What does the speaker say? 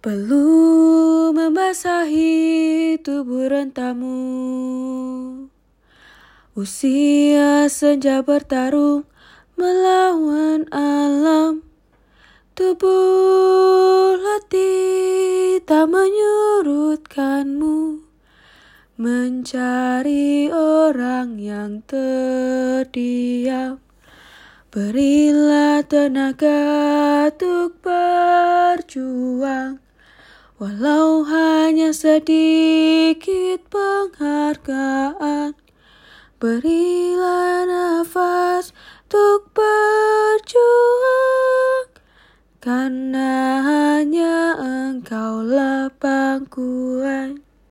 Belum membasahi tubuh rentamu. Usia senja bertarung melawan alam. Tubuh letih tak menyurutkanmu. Mencari orang yang terdiam. Berilah tenaga untuk berjuang Walau hanya sedikit penghargaan Berilah nafas untuk berjuang. Karena hanya engkaulah pangkuan